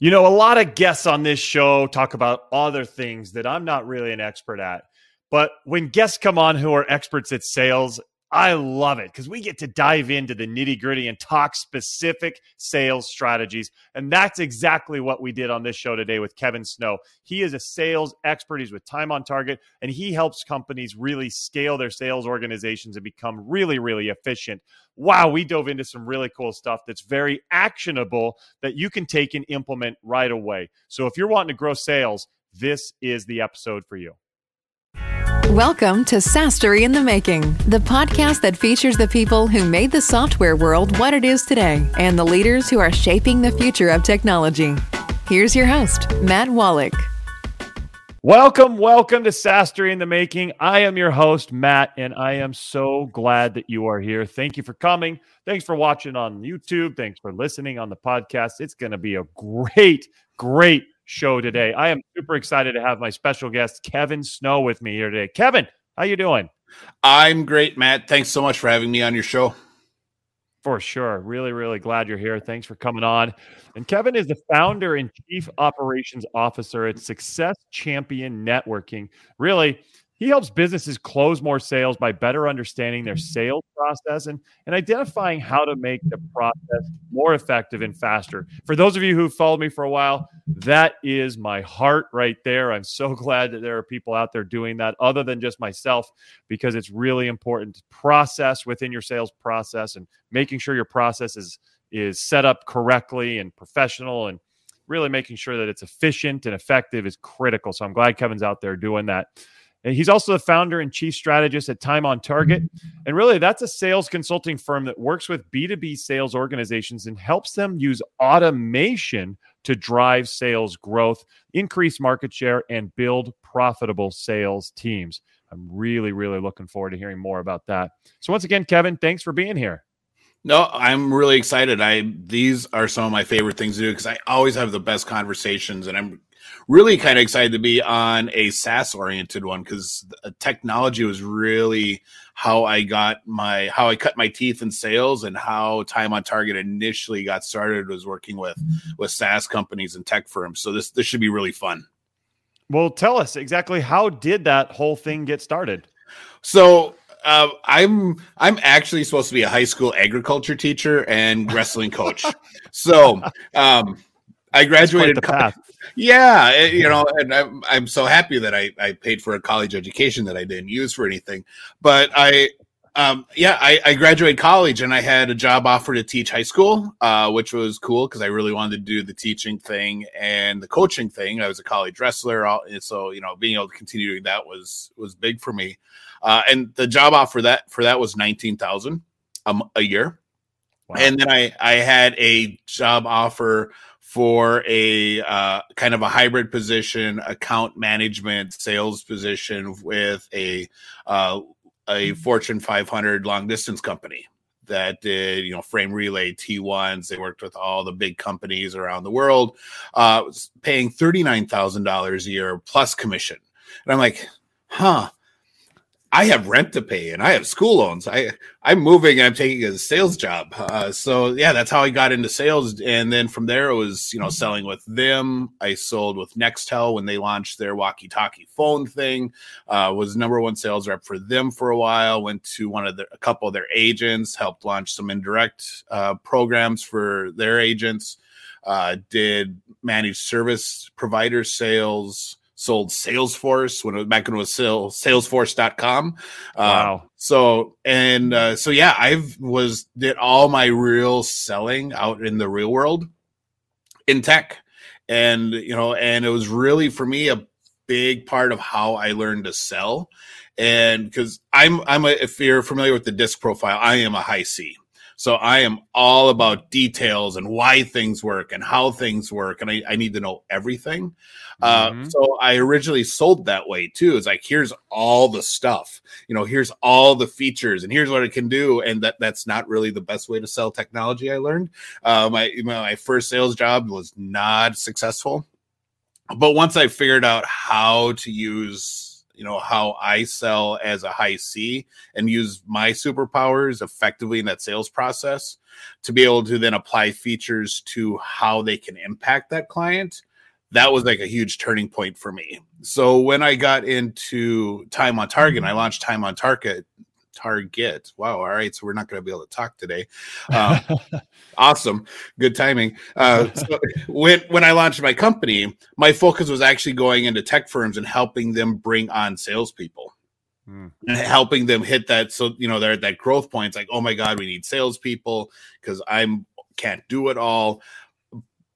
You know, a lot of guests on this show talk about other things that I'm not really an expert at. But when guests come on who are experts at sales, I love it because we get to dive into the nitty gritty and talk specific sales strategies. And that's exactly what we did on this show today with Kevin Snow. He is a sales expert. He's with Time on Target, and he helps companies really scale their sales organizations and become really, really efficient. Wow, we dove into some really cool stuff that's very actionable that you can take and implement right away. So if you're wanting to grow sales, this is the episode for you. Welcome to SaaStory in the Making, the podcast that features the people who made the software world what it is today and the leaders who are shaping the future of technology. Here's your host, Matt Wolach. Welcome, welcome to SaaStory in the Making. I am your host, Matt, and I am so glad that you are here. Thank you for coming. Thanks for watching on YouTube. Thanks for listening on the podcast. It's going to be a great, great show today. I am super excited to have my special guest Kevin Snow with me here today. Kevin, how you doing? I'm great, Matt. Thanks so much for having me on your show. For sure. Really, really glad you're here. Thanks for coming on. And Kevin is the founder and chief operations officer at Success Champion Networking. Really, he helps businesses close more sales by better understanding their mm-hmm. sales process and, and identifying how to make the process more effective and faster. For those of you who followed me for a while, that is my heart right there. I'm so glad that there are people out there doing that other than just myself, because it's really important to process within your sales process and making sure your process is, is set up correctly and professional and really making sure that it's efficient and effective is critical. So I'm glad Kevin's out there doing that. He's also the founder and chief strategist at Time on Target. And really, that's a sales consulting firm that works with B2B sales organizations and helps them use automation to drive sales growth, increase market share, and build profitable sales teams. I'm really, really looking forward to hearing more about that. So, once again, Kevin, thanks for being here. No, I'm really excited. I these are some of my favorite things to do because I always have the best conversations, and I'm really kind of excited to be on a SaaS oriented one because technology was really how I got my how I cut my teeth in sales and how Time on Target initially got started was working with with SaaS companies and tech firms. So this this should be really fun. Well, tell us exactly how did that whole thing get started? So uh, I'm I'm actually supposed to be a high school agriculture teacher and wrestling coach. so um, I graduated. the path. Yeah, you know, and I'm, I'm so happy that I, I paid for a college education that I didn't use for anything. But I, um, yeah, I, I graduated college and I had a job offer to teach high school, uh, which was cool because I really wanted to do the teaching thing and the coaching thing. I was a college wrestler, all, so you know, being able to continue doing that was was big for me. Uh, and the job offer that for that was nineteen thousand um, a year. Wow. And then I I had a job offer for a uh, kind of a hybrid position, account management, sales position with a uh, a mm-hmm. Fortune 500 long distance company that did you know frame relay T1s. They worked with all the big companies around the world, uh, paying thirty nine thousand dollars a year plus commission. And I'm like, huh, I have rent to pay and I have school loans. I I'm moving and I'm taking a sales job. Uh, so yeah, that's how I got into sales. And then from there, it was you know selling with them. I sold with Nextel when they launched their walkie-talkie phone thing. Uh, was number one sales rep for them for a while. Went to one of their a couple of their agents. Helped launch some indirect uh, programs for their agents. Uh, did managed service provider sales sold Salesforce when it was back when it was sales, salesforce.com. Uh, wow. Uh, so, and uh, so, yeah, I was, did all my real selling out in the real world in tech. And, you know, and it was really for me a big part of how I learned to sell. And because I'm, I'm a, if you're familiar with the disc profile, I am a high C. So I am all about details and why things work and how things work. And I, I need to know everything. Uh, mm-hmm. Uh, so I originally sold that way too. It's like, here's all the stuff, you know, here's all the features and here's what it can do. And that that's not really the best way to sell technology. I learned uh, my, my first sales job was not successful. But once I figured out how to use you know how I sell as a high C and use my superpowers effectively in that sales process to be able to then apply features to how they can impact that client. That was like a huge turning point for me. So when I got into time on target, I launched time on target Target. Wow. All right. So we're not going to be able to talk today. Um, awesome. Good timing. Uh, so when, when I launched my company, my focus was actually going into tech firms and helping them bring on salespeople. Hmm. And helping them hit that, so you know, they're at that growth point. It's like, oh my god, we need salespeople because I'm can't do it all,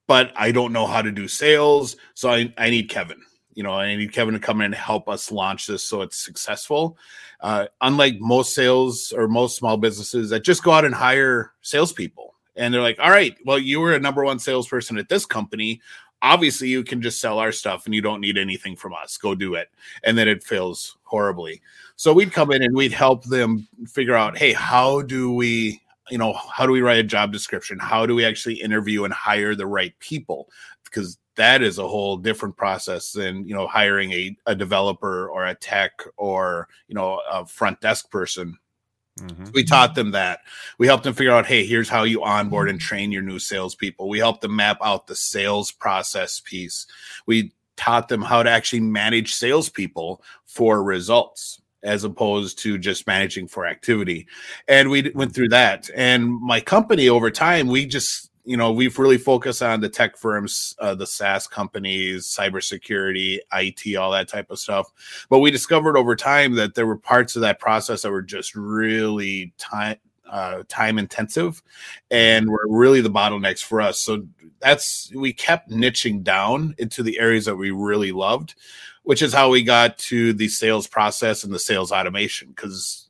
but I don't know how to do sales, so I, I need Kevin you know, I need Kevin to come in and help us launch this so it's successful. Uh, unlike most sales or most small businesses that just go out and hire salespeople, and they're like, "All right, well, you were a number one salesperson at this company. Obviously, you can just sell our stuff, and you don't need anything from us. Go do it." And then it fails horribly. So we'd come in and we'd help them figure out, "Hey, how do we?" You know, how do we write a job description? How do we actually interview and hire the right people? Because that is a whole different process than you know hiring a, a developer or a tech or you know a front desk person mm-hmm. we taught them that we helped them figure out hey here's how you onboard and train your new salespeople we helped them map out the sales process piece we taught them how to actually manage salespeople for results as opposed to just managing for activity. And we went through that. And my company over time, we just you know, we've really focused on the tech firms, uh, the SaaS companies, cybersecurity, IT, all that type of stuff. But we discovered over time that there were parts of that process that were just really time uh, time intensive and were really the bottlenecks for us. So that's we kept niching down into the areas that we really loved, which is how we got to the sales process and the sales automation because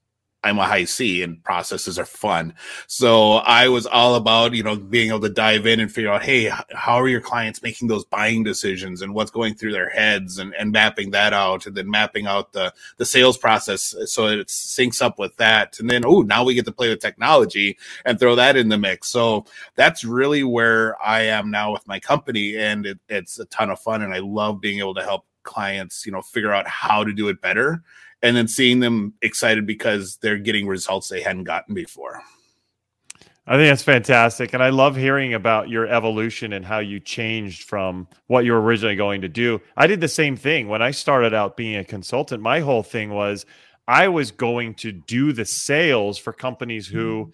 I'm a high C and processes are fun. So I was all about, you know, being able to dive in and figure out, hey, how are your clients making those buying decisions and what's going through their heads and, and mapping that out and then mapping out the, the sales process so it syncs up with that. And then, oh, now we get to play with technology and throw that in the mix. So that's really where I am now with my company. And it, it's a ton of fun. And I love being able to help clients, you know, figure out how to do it better and then seeing them excited because they're getting results they hadn't gotten before. I think that's fantastic. And I love hearing about your evolution and how you changed from what you were originally going to do. I did the same thing when I started out being a consultant. My whole thing was I was going to do the sales for companies who mm-hmm.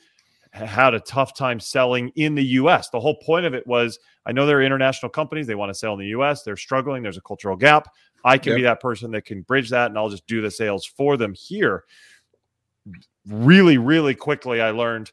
Had a tough time selling in the US. The whole point of it was I know they're international companies, they want to sell in the US, they're struggling, there's a cultural gap. I can yep. be that person that can bridge that and I'll just do the sales for them here. Really, really quickly, I learned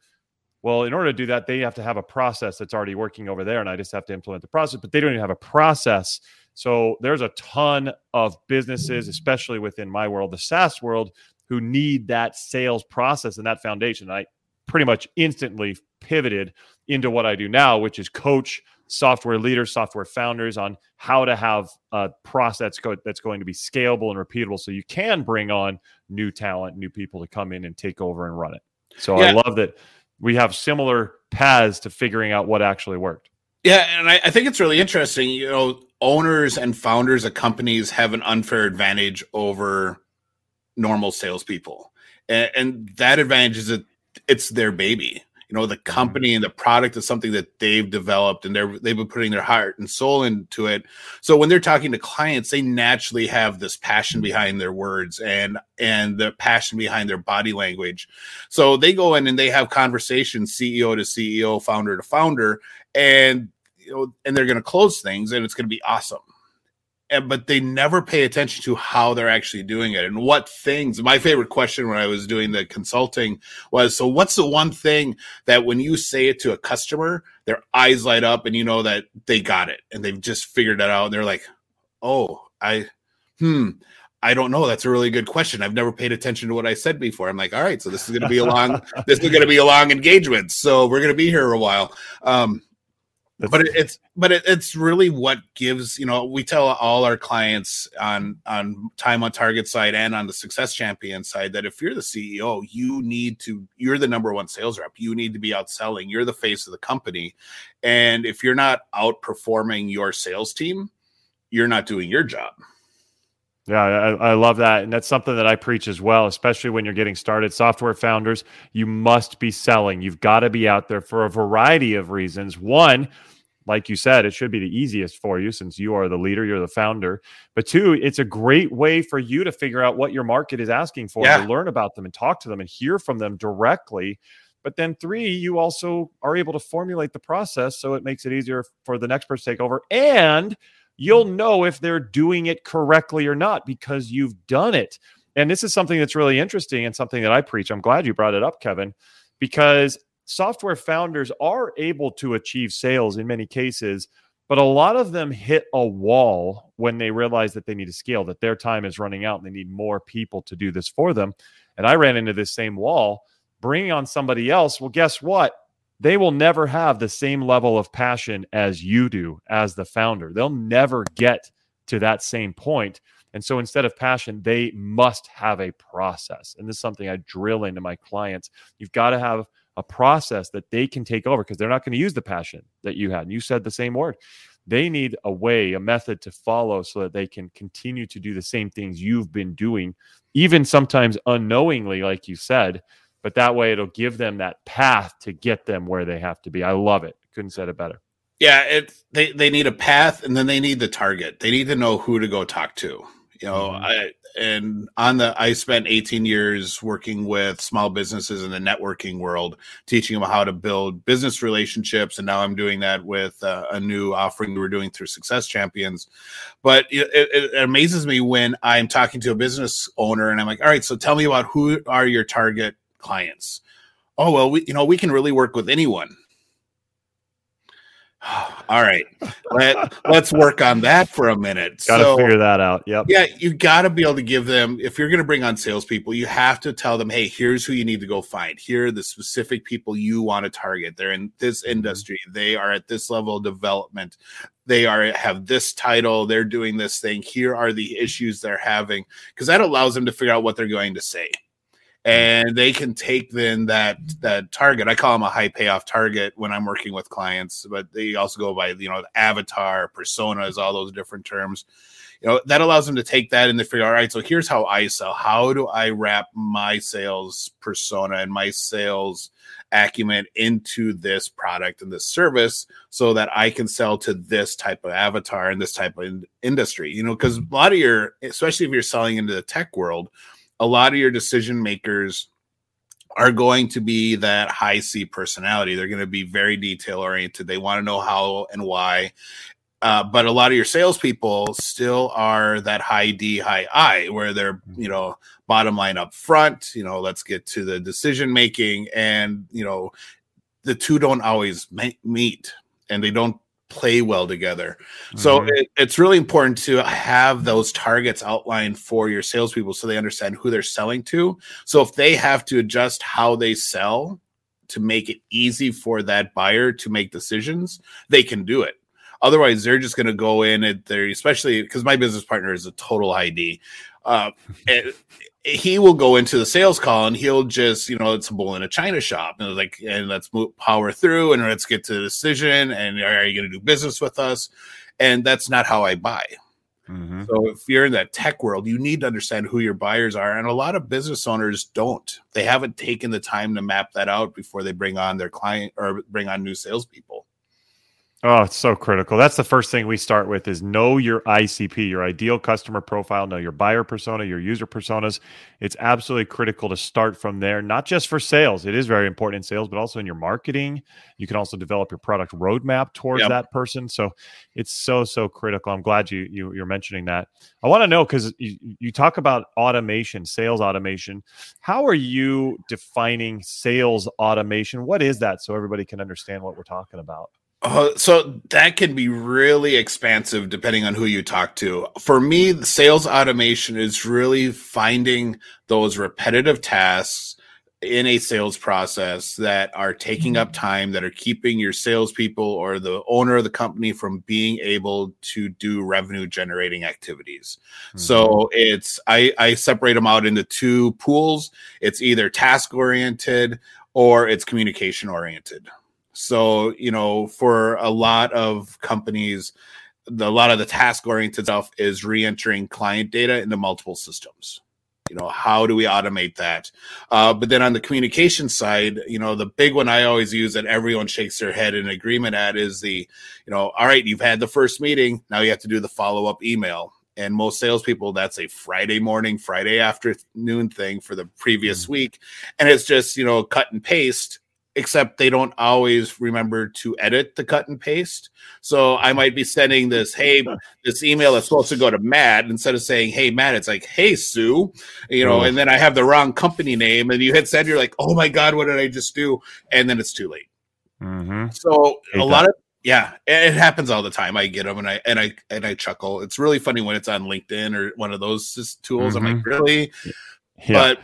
well, in order to do that, they have to have a process that's already working over there, and I just have to implement the process, but they don't even have a process. So there's a ton of businesses, especially within my world, the SaaS world, who need that sales process and that foundation. I pretty much instantly pivoted into what I do now, which is coach software leaders, software founders on how to have a process that's going to be scalable and repeatable so you can bring on new talent, new people to come in and take over and run it. So yeah. I love that we have similar paths to figuring out what actually worked. Yeah, and I, I think it's really interesting. You know, owners and founders of companies have an unfair advantage over normal salespeople, and, and that advantage is that it's their baby. You know the mm-hmm. company and the product is something that they've developed and they're they've been putting their heart and soul into it. So when they're talking to clients they naturally have this passion behind their words and and the passion behind their body language. So they go in and they have conversations ceo to ceo founder to founder and you know and they're going to close things and it's going to be awesome and but they never pay attention to how they're actually doing it and what things my favorite question when i was doing the consulting was so what's the one thing that when you say it to a customer their eyes light up and you know that they got it and they've just figured it out and they're like oh i hmm I don't know. That's a really good question. I've never paid attention to what I said before. I'm like, all right, so this is going to be a long, this is going to be a long engagement. So we're going to be here a while. Um, that's but it's but it, it's really what gives you know we tell all our clients on on time on target side and on the success champion side that if you're the ceo you need to you're the number one sales rep. You need to be out selling. You're the face of the company. And if you're not outperforming your sales team you're not doing your job Yeah, I, I, love that. And that's something that I preach as well, especially when you're getting started. Software founders, you must be selling. You've got to be out there for a variety of reasons. One, like you said, it should be the easiest for you since you are the leader, you're the founder. But two, it's a great way for you to figure out what your market is asking for, yeah. to learn about them and talk to them and hear from them directly. But then three, you also are able to formulate the process so it makes it easier for the next person to take over. And you'll mm-hmm. know if they're doing it correctly or not because you've done it. And this is something that's really interesting and something that I preach. I'm glad you brought it up, Kevin, because software founders are able to achieve sales in many cases, but a lot of them hit a wall when they realize that they need to scale, that their time is running out and they need more people to do this for them. And I ran into this same wall. Bringing on somebody else, well, guess what? They will never have the same level of passion as you do as the founder. They'll never get to that same point. And so instead of passion, they must have a process. And this is something I drill into my clients. You've got to have a process that they can take over because they're not going to use the passion that you had. And you said the same word. They need a way, a method to follow so that they can continue to do the same things you've been doing, even sometimes unknowingly, like you said but that way it'll give them that path to get them where they have to be. I love it. Couldn't said it better. Yeah, it they they need a path and then they need the target. They need to know who to go talk to. You know, mm-hmm. I and on the I spent 18 years working with small businesses in the networking world, teaching them how to build business relationships, and now I'm doing that with uh, a new offering we're doing through Success Champions. But it, it, it amazes me when I'm talking to a business owner and I'm like, "All right, so tell me about who are your target clients. Oh well, we you know we can really work with anyone. All right, Let, let's work on that for a minute. Got to so, figure that out. Yep. Yeah, you got to be able to give them. If you're going to bring on salespeople, you have to tell them, "Hey, here's who you need to go find. Here are the specific people you want to target. They're in this mm-hmm. industry. They are at this level of development. They are have this title. They're doing this thing. Here are the issues they're having." Because that allows them to figure out what they're going to say and they can take then that that target. I call them a high payoff target when I'm working with clients, but they also go by you know avatar, personas, all those different terms. You know that allows them to take that and they figure, all right, so here's how I sell. How do I wrap my sales persona and my sales acumen into this product and this service so that I can sell to this type of avatar and this type of in- industry? You know, because a lot of your, especially if you're selling into the tech world a lot of your decision makers are going to be that high C personality. They're going to be very detail oriented. They want to know how and why. Uh, but a lot of your salespeople still are that high D, high I, where they're, mm-hmm. you know, bottom line up front, you know, let's get to the decision making. And, you know, the two don't always meet and they don't play well together. Mm-hmm. So it, it's really important to have those targets outlined for your salespeople so they understand who they're selling to. So if they have to adjust how they sell to make it easy for that buyer to make decisions, they can do it. Otherwise, they're just going to go in and they're especially because my business partner is a total ID. Uh, he will go into the sales call and he'll just, you know, it's a bull in a china shop and like, and let's move power through and let's get to the decision. And are you going to do business with us? And that's not how I buy. Mm-hmm. So if you're in that tech world, you need to understand who your buyers are. And a lot of business owners don't. They haven't taken the time to map that out before they bring on their client or bring on new salespeople. Oh, it's so critical. That's the first thing we start with is know your ICP, your ideal customer profile, know your buyer persona, your user personas. It's absolutely critical to start from there, not just for sales. It is very important in sales, but also in your marketing. You can also develop your product roadmap towards yep. that person. So it's so, so critical. I'm glad you, you you're mentioning that. I want to know because you, you talk about automation, sales automation. How are you defining sales automation? What is that so everybody can understand what we're talking about? Uh, so that can be really expansive depending on who you talk to. For me, the sales automation is really finding those repetitive tasks in a sales process that are taking up time, that are keeping your salespeople or the owner of the company from being able to do revenue generating activities. Mm-hmm. So it's I, I separate them out into two pools. It's either task oriented or it's communication oriented. So, you know, for a lot of companies, the, a lot of the task oriented stuff is re-entering client data into multiple systems. You know how do we automate that? Uh, but then on the communication side you know the big one i always use that everyone shakes their head in agreement at is the you know all right you've had the first meeting now you have to do the follow-up email. And most salespeople that's a friday morning friday afternoon thing for the previous mm-hmm. week. And it's just you know cut and paste except they don't always remember to edit the cut and paste. So I might be sending this, hey, this email is supposed to go to Matt instead of saying, hey, Matt, it's like, hey, Sue, you know, and then I have the wrong company name and you hit send, you're like, oh my God, what did I just do? And then it's too late. Mm-hmm. So a lot that. of, yeah, it happens all the time. I get them and I, and I, and I chuckle. It's really funny when it's on LinkedIn or one of those tools. Mm-hmm. I'm like, really? Yeah. But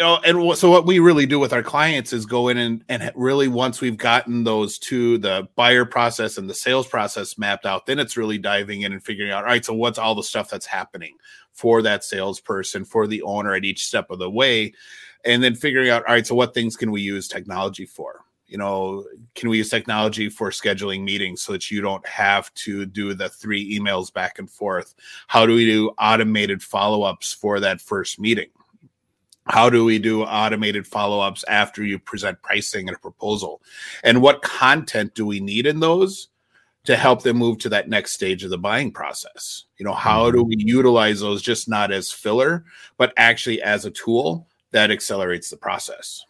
and so what we really do with our clients is go in and, and really once we've gotten those two, the buyer process and the sales process mapped out, then it's really diving in and figuring out, all right, so what's all the stuff that's happening for that salesperson, for the owner at each step of the way, and then figuring out, all right, so what things can we use technology for? You know, can we use technology for scheduling meetings so that you don't have to do the three emails back and forth? How do we do automated follow ups for that first meeting? How do we do automated follow-ups after you present pricing and a proposal? And what content do we need in those to help them move to that next stage of the buying process? You know how do mm-hmm. we utilize those just not as filler but actually as a tool that accelerates the process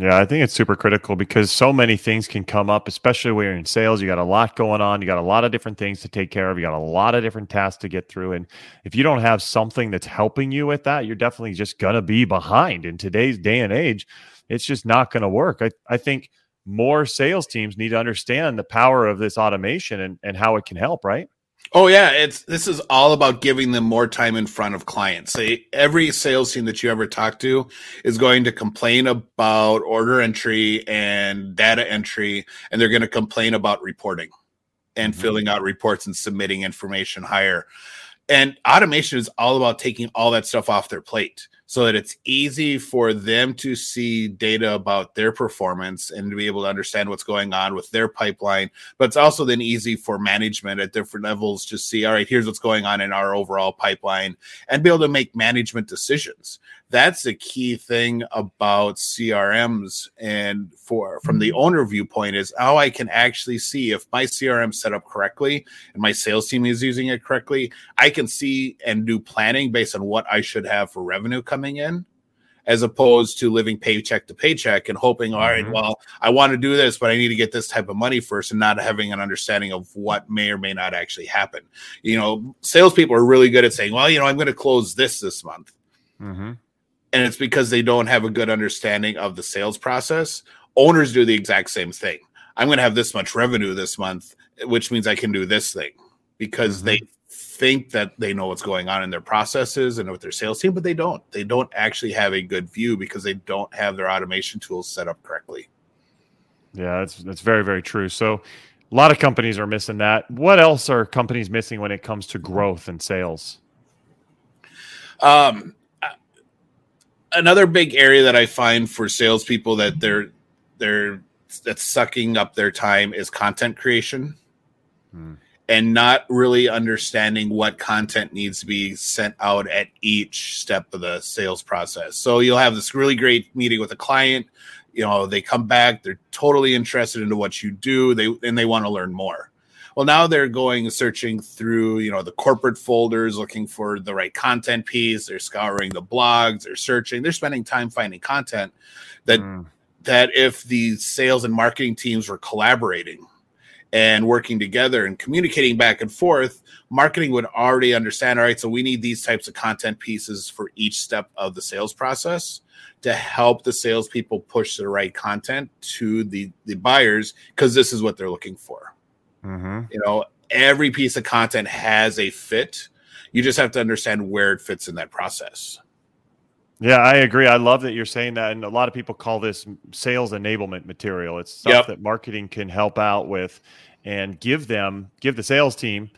yeah, I think it's super critical because so many things can come up, especially when you're in sales. You got a lot going on. You got a lot of different things to take care of. You got a lot of different tasks to get through. And if you don't have something that's helping you with that, you're definitely just going to be behind in today's day and age. It's just not going to work. I, I think more sales teams need to understand the power of this automation and, and how it can help, right? Oh yeah, it's this is all about giving them more time in front of clients. Say every sales team that you ever talk to is going to complain about order entry and data entry, and they're going to complain about reporting and mm-hmm. filling out reports and submitting information higher. And automation is all about taking all that stuff off their plate so that it's easy for them to see data about their performance and to be able to understand what's going on with their pipeline. But it's also then easy for management at different levels to see, all right, here's what's going on in our overall pipeline and be able to make management decisions that's a key thing about CRMs and for from the mm-hmm. owner viewpoint is how I can actually see if my CRM set up correctly and my sales team is using it correctly, I can see and do planning based on what I should have for revenue coming in as opposed to living paycheck to paycheck and hoping, all right, mm-hmm. well, I want to do this, but I need to get this type of money first and not having an understanding of what may or may not actually happen. You know, salespeople are really good at saying, well, you know, I'm going to close this this month. Mm-hmm and it's because they don't have a good understanding of the sales process. Owners do the exact same thing. I'm going to have this much revenue this month, which means I can do this thing because mm-hmm. they think that they know what's going on in their processes and with their sales team, but they don't. They don't actually have a good view because they don't have their automation tools set up correctly. Yeah, that's that's very very true. So a lot of companies are missing that. What else are companies missing when it comes to growth and sales? Um, another big area that I find for salespeople that they're they're that's sucking up their time is content creation. Hmm. And not really understanding what content needs to be sent out at each step of the sales process. So you'll have this really great meeting with a client. You know, they come back, they're totally interested into what you do, they and they want to learn more well, now they're going searching through, you know, the corporate folders, looking for the right content piece. They're scouring the blogs. They're searching. They're spending time finding content that mm. that if the sales and marketing teams were collaborating and working together and communicating back and forth, marketing would already understand. All right, so we need these types of content pieces for each step of the sales process to help the salespeople push the right content to the the buyers because this is what they're looking for. Mm-hmm. You know, every piece of content has a fit. You just have to understand where it fits in that process. Yeah, I agree. I love that you're saying that. And a lot of people call this sales enablement material. It's stuff yep. that marketing can help out with and give them, give the sales team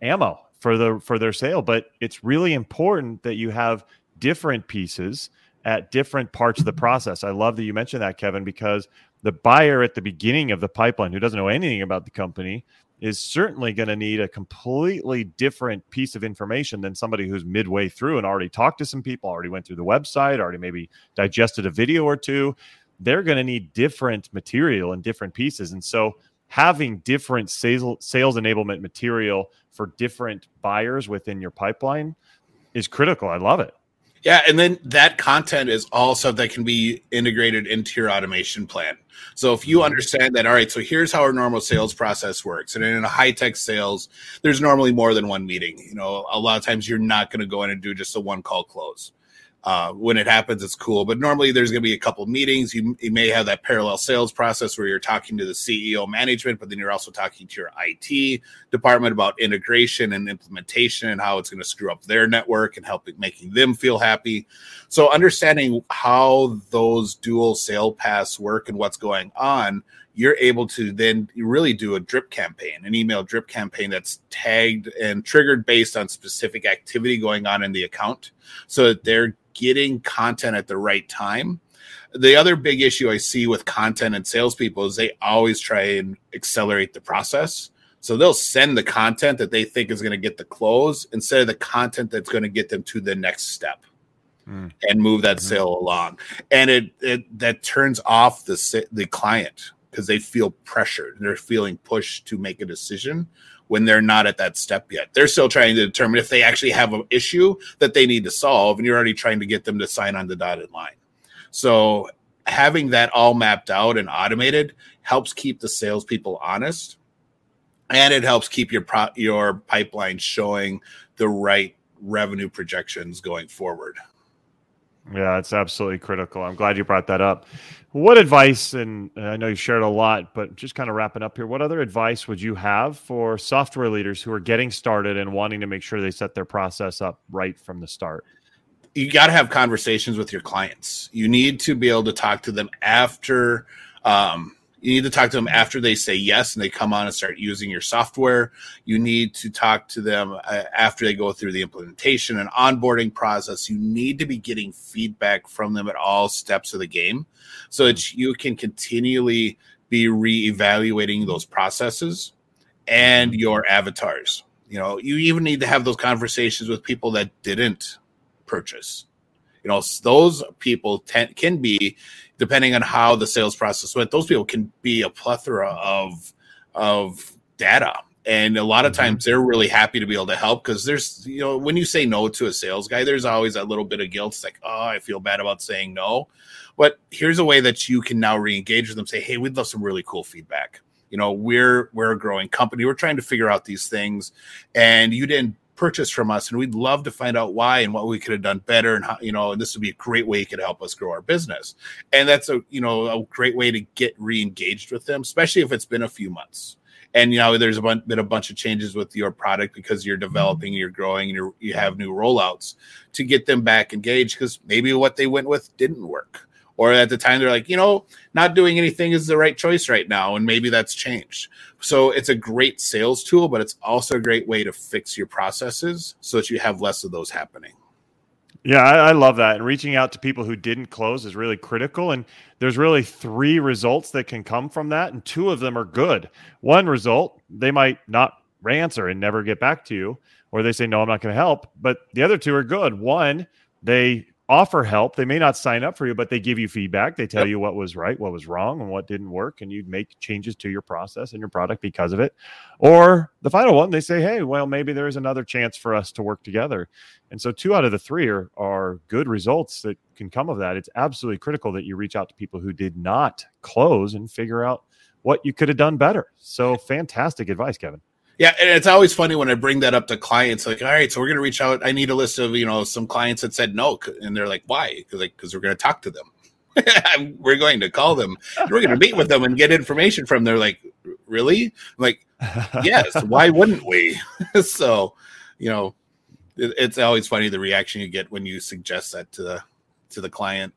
ammo for the for their sale. But it's really important that you have different pieces at different parts of the process. I love that you mentioned that, Kevin, because the buyer at the beginning of the pipeline who doesn't know anything about the company is certainly going to need a completely different piece of information than somebody who's midway through and already talked to some people, already went through the website, already maybe digested a video or two. They're going to need different material and different pieces. And so having different sales sales enablement material for different buyers within your pipeline is critical. I love it. Yeah, and then that content is also that can be integrated into your automation plan. So if you mm-hmm. understand that, all right, so here's how our normal sales process works, and in a high tech sales, there's normally more than one meeting. You know, a lot of times you're not going to go in and do just a one call close. Uh, when it happens, it's cool. But normally there's going to be a couple meetings. You, you, may have that parallel sales process where you're talking to the CEO management, but then you're also talking to your IT department about integration and implementation and how it's going to screw up their network and helping making them feel happy. So understanding how those dual sale paths work and what's going on you're able to then really do a drip campaign, an email drip campaign that's tagged and triggered based on specific activity going on in the account so that they're getting content at the right time. The other big issue I see with content and salespeople is they always try and accelerate the process. So they'll send the content that they think is going to get the close instead of the content that's going to get them to the next step mm. and move that mm-hmm. sale along. And it, it that turns off the the client because they feel pressured. And they're feeling pushed to make a decision when they're not at that step yet. They're still trying to determine if they actually have an issue that they need to solve, and you're already trying to get them to sign on the dotted line. So having that all mapped out and automated helps keep the salespeople honest, and it helps keep your pro- your pipeline showing the right revenue projections going forward. Yeah, it's absolutely critical. I'm glad you brought that up. What advice, and I know you shared a lot, but just kind of wrapping up here, what other advice would you have for software leaders who are getting started and wanting to make sure they set their process up right from the start? You got to have conversations with your clients. You need to be able to talk to them after um, you need to talk to them after they say yes and they come on and start using your software. You need to talk to them uh, after they go through the implementation and onboarding process. You need to be getting feedback from them at all steps of the game so that you can continually be re-evaluating those processes and your avatars. You know, you even need to have those conversations with people that didn't purchase. You know, those people ten, can be depending on how the sales process went, those people can be a plethora of of data. And a lot of mm-hmm. times they're really happy to be able to help because there's, you know, when you say no to a sales guy, there's always a little bit of guilt. It's like, oh, I feel bad about saying no. But here's a way that you can now re-engage with them. Say, hey, we'd love some really cool feedback. You know, we're we're a growing company. We're trying to figure out these things, and you didn't purchase from us and we'd love to find out why and what we could have done better and how you know and this would be a great way it could help us grow our business. And that's a you know a great way to get re-engaged with them especially if it's been a few months. And you know there's a bun- been a bunch of changes with your product because you're mm-hmm. developing you're growing and you're, you have new rollouts to get them back engaged because maybe what they went with didn't work or at the time they're like you know not doing anything is the right choice right now and maybe that's changed. So it's a great sales tool but it's also a great way to fix your processes so that you have less of those happening. Yeah I, I love that. And reaching out to people who didn't close is really critical and there's really three results that can come from that and two of them are good. One result they might not answer and never get back to you or they say no i'm not going to help but the other two are good. One they offer help. They may not sign up for you, but they give you feedback. They tell yep. you what was right, what was wrong, and what didn't work, and you make changes to your process and your product because of it. Or the final one, they say, hey, well, maybe there is another chance for us to work together. And so two out of the three are, are good results that can come of that. It's absolutely critical that you reach out to people who did not close and figure out what you could have done better. So fantastic advice, Kevin. Yeah, and it's always funny when I bring that up to clients. Like, all right, so we're to reach out. I need a list of you know some clients that said no, and they're like, why? Because like because we're to talk to them. we're going to call them. We're going to meet with them and get information from. Them. They're like, really? I'm like, yes. why wouldn't we? so, you know, it, it's always funny the reaction you get when you suggest that to the to the client.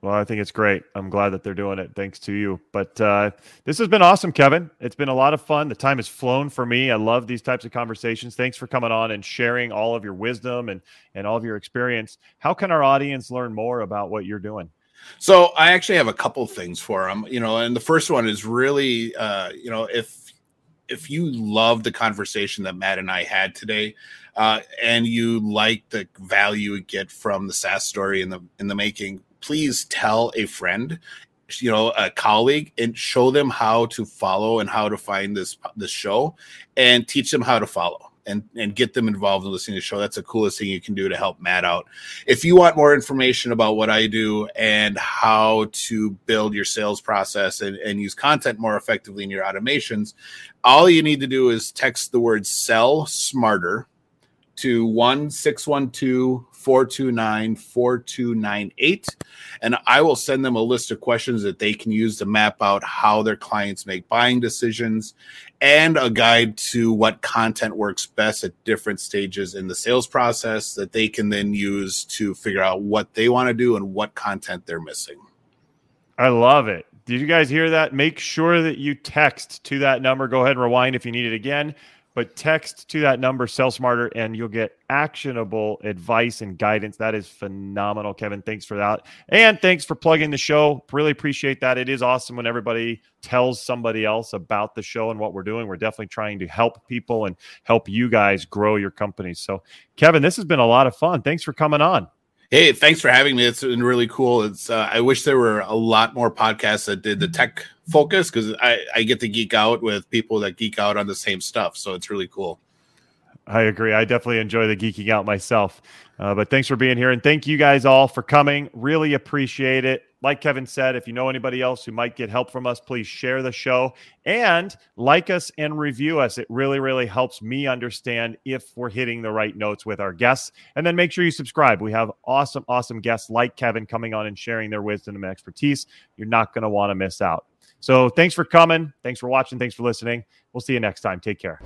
Well, I think it's great. I'm glad that they're doing it. Thanks to you. But uh, this has been awesome, Kevin. It's been a lot of fun. The time has flown for me. I love these types of conversations. Thanks for coming on and sharing all of your wisdom and, and all of your experience. How can our audience learn more about what you're doing? So I actually have a couple things for them, you know, and the first one is really, uh, you know, if if you love the conversation that Matt and I had today, uh, and you like the value you get from the SaaS story in the in the making, please tell a friend you know a colleague and show them how to follow and how to find this this show and teach them how to follow and and get them involved in listening to the show. That's the coolest thing you can do to help matt out. If you want more information about what i do and how to build your sales process and, and use content more effectively in your automations all you need to do is text the word sell smarter to 1612 429 4298. And I will send them a list of questions that they can use to map out how their clients make buying decisions and a guide to what content works best at different stages in the sales process that they can then use to figure out what they want to do and what content they're missing. I love it. Did you guys hear that? Make sure that you text to that number. Go ahead and rewind if you need it again but text to that number sell smarter and you'll get actionable advice and guidance. That is phenomenal kevin. Thanks for that. And thanks for plugging the show. Really appreciate that. It is awesome when everybody tells somebody else about the show and what we're doing. We're definitely trying to help people and help you guys grow your companies so kevin this has been a lot of fun. Thanks for coming on Hey, thanks for having me. It's been really cool. It's uh, I wish there were a lot more podcasts that did the tech focus because I, I get to geek out with people that geek out on the same stuff. So it's really cool. I agree. I definitely enjoy the geeking out myself. Uh, but thanks for being here. And thank you guys all for coming. Really appreciate it like Kevin said, if you know anybody else who might get help from us, please share the show and like us and review us. It really, really helps me understand if we're hitting the right notes with our guests. And then make sure you subscribe. We have awesome, awesome guests like Kevin coming on and sharing their wisdom and expertise. You're not going to want to miss out. So thanks for coming. Thanks for watching. Thanks for listening. We'll see you next time. Take care.